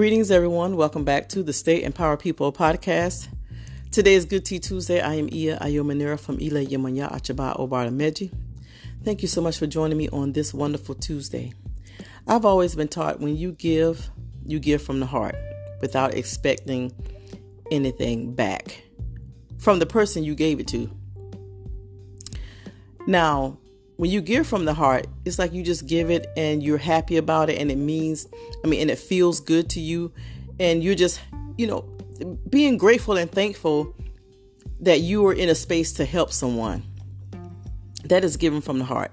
Greetings, everyone. Welcome back to the Stay Empower People podcast. Today is Good Tea Tuesday. I am Iya Ayomanira from Ile Yemanya Achaba Obara Meji. Thank you so much for joining me on this wonderful Tuesday. I've always been taught when you give, you give from the heart without expecting anything back from the person you gave it to. Now, when you give from the heart, it's like you just give it and you're happy about it and it means, I mean, and it feels good to you. And you're just, you know, being grateful and thankful that you are in a space to help someone. That is given from the heart.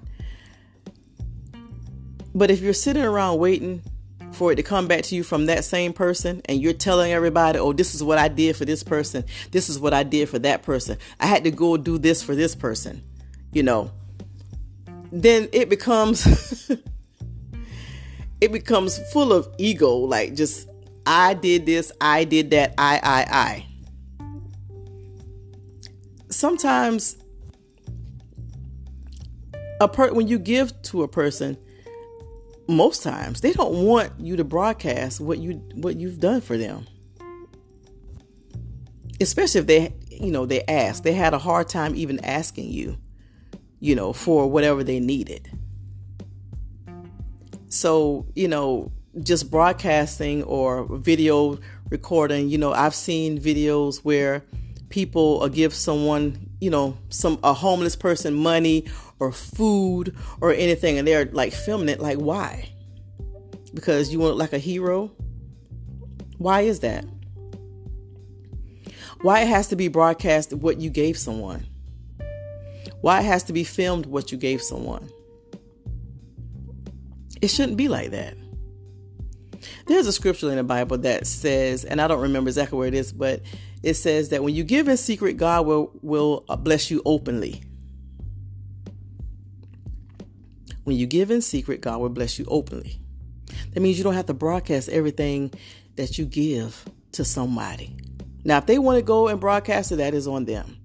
But if you're sitting around waiting for it to come back to you from that same person and you're telling everybody, oh, this is what I did for this person, this is what I did for that person, I had to go do this for this person, you know, then it becomes it becomes full of ego. Like just i did this i did that i i i. Sometimes a per- when you give to a person most times they don't want you to broadcast what you what you've done for them. Especially if they you know they ask they had a hard time even asking you you know, for whatever they needed. So, you know, just broadcasting or video recording, you know, I've seen videos where people uh, give someone, you know, some a homeless person money or food or anything and they're like filming it like why? Because you want like a hero? Why is that? Why it has to be broadcast what you gave someone? Why it has to be filmed what you gave someone? It shouldn't be like that. There's a scripture in the Bible that says, and I don't remember exactly where it is, but it says that when you give in secret, God will, will uh, bless you openly. When you give in secret, God will bless you openly. That means you don't have to broadcast everything that you give to somebody. Now, if they want to go and broadcast it, that is on them.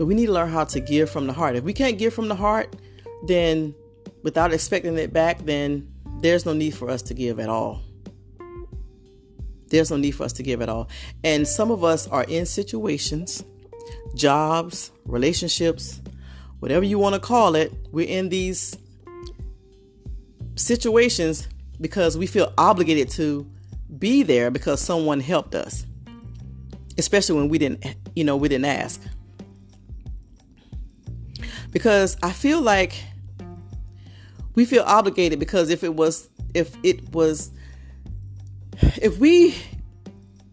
But we need to learn how to give from the heart. If we can't give from the heart, then without expecting it back, then there's no need for us to give at all. There's no need for us to give at all. And some of us are in situations, jobs, relationships, whatever you want to call it, we're in these situations because we feel obligated to be there because someone helped us. Especially when we didn't, you know, we didn't ask because I feel like we feel obligated because if it was if it was if we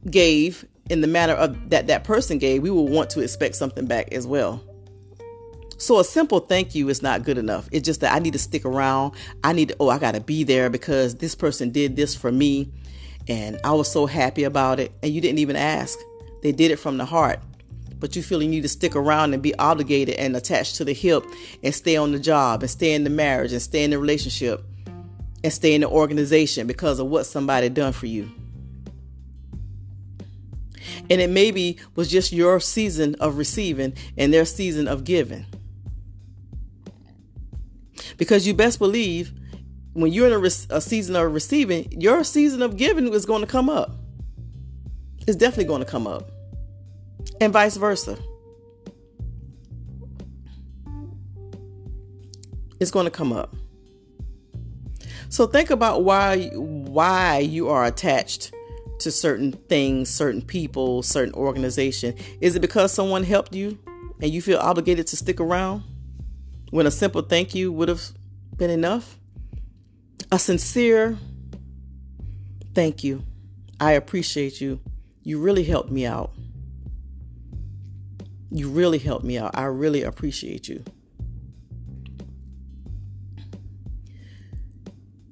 gave in the manner of that that person gave, we will want to expect something back as well. So a simple thank you is not good enough. It's just that I need to stick around. I need to, oh, I got to be there because this person did this for me and I was so happy about it and you didn't even ask. They did it from the heart but you feel you need to stick around and be obligated and attached to the hip and stay on the job and stay in the marriage and stay in the relationship and stay in the organization because of what somebody done for you. And it maybe was just your season of receiving and their season of giving. Because you best believe when you're in a, re- a season of receiving, your season of giving is going to come up. It's definitely going to come up and vice versa. It's going to come up. So think about why why you are attached to certain things, certain people, certain organization. Is it because someone helped you and you feel obligated to stick around when a simple thank you would have been enough? A sincere thank you. I appreciate you. You really helped me out. You really helped me out. I really appreciate you.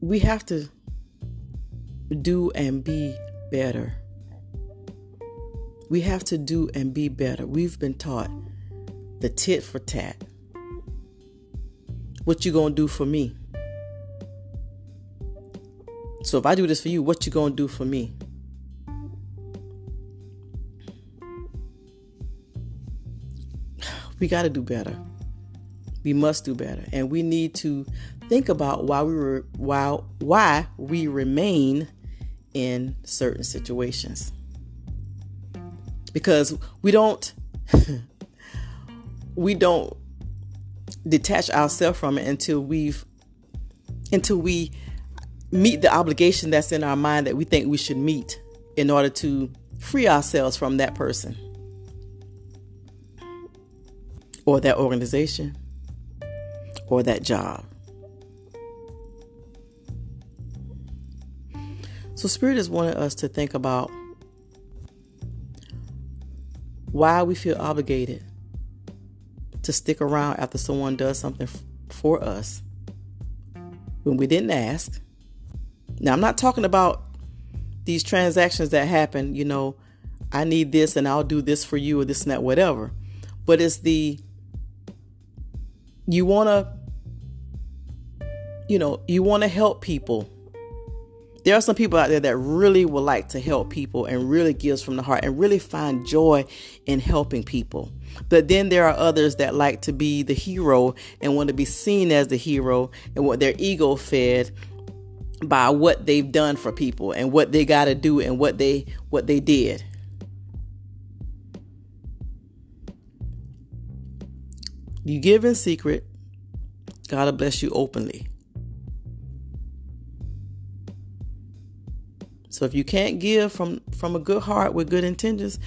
We have to do and be better. We have to do and be better. We've been taught the tit for tat. What you going to do for me? So if I do this for you, what you going to do for me? We got to do better. We must do better, and we need to think about why we were why why we remain in certain situations. Because we don't we don't detach ourselves from it until we've until we meet the obligation that's in our mind that we think we should meet in order to free ourselves from that person or that organization or that job. So, Spirit is wanting us to think about why we feel obligated to stick around after someone does something for us when we didn't ask. Now, I'm not talking about these transactions that happen, you know, I need this and I'll do this for you or this and that, whatever. But it's the, you want to, you know, you want to help people there are some people out there that really would like to help people and really gives from the heart and really find joy in helping people. But then there are others that like to be the hero and want to be seen as the hero and what their ego fed by what they've done for people and what they got to do and what they what they did. You give in secret, God will bless you openly. So if you can't give from from a good heart with good intentions,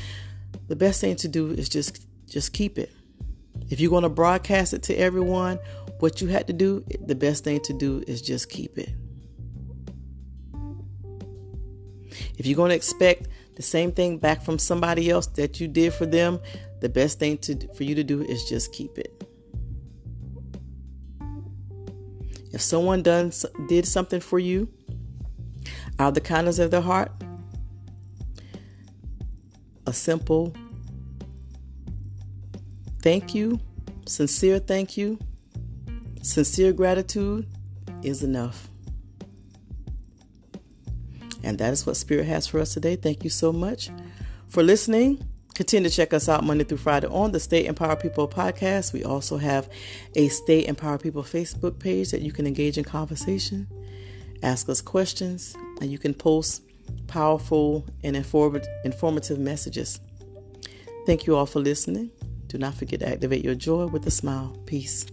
the best thing to do is just just keep it. If you're going to broadcast it to everyone what you had to do, the best thing to do is just keep it. If you're going to expect the same thing back from somebody else that you did for them, the best thing to for you to do is just keep it. If someone done did something for you out of the kindness of their heart, a simple thank you, sincere thank you, sincere gratitude is enough. And that is what Spirit has for us today. Thank you so much for listening. Continue to check us out Monday through Friday on the Stay Empowered People podcast. We also have a Stay Empowered People Facebook page that you can engage in conversation, ask us questions, and you can post powerful and informative messages. Thank you all for listening. Do not forget to activate your joy with a smile. Peace.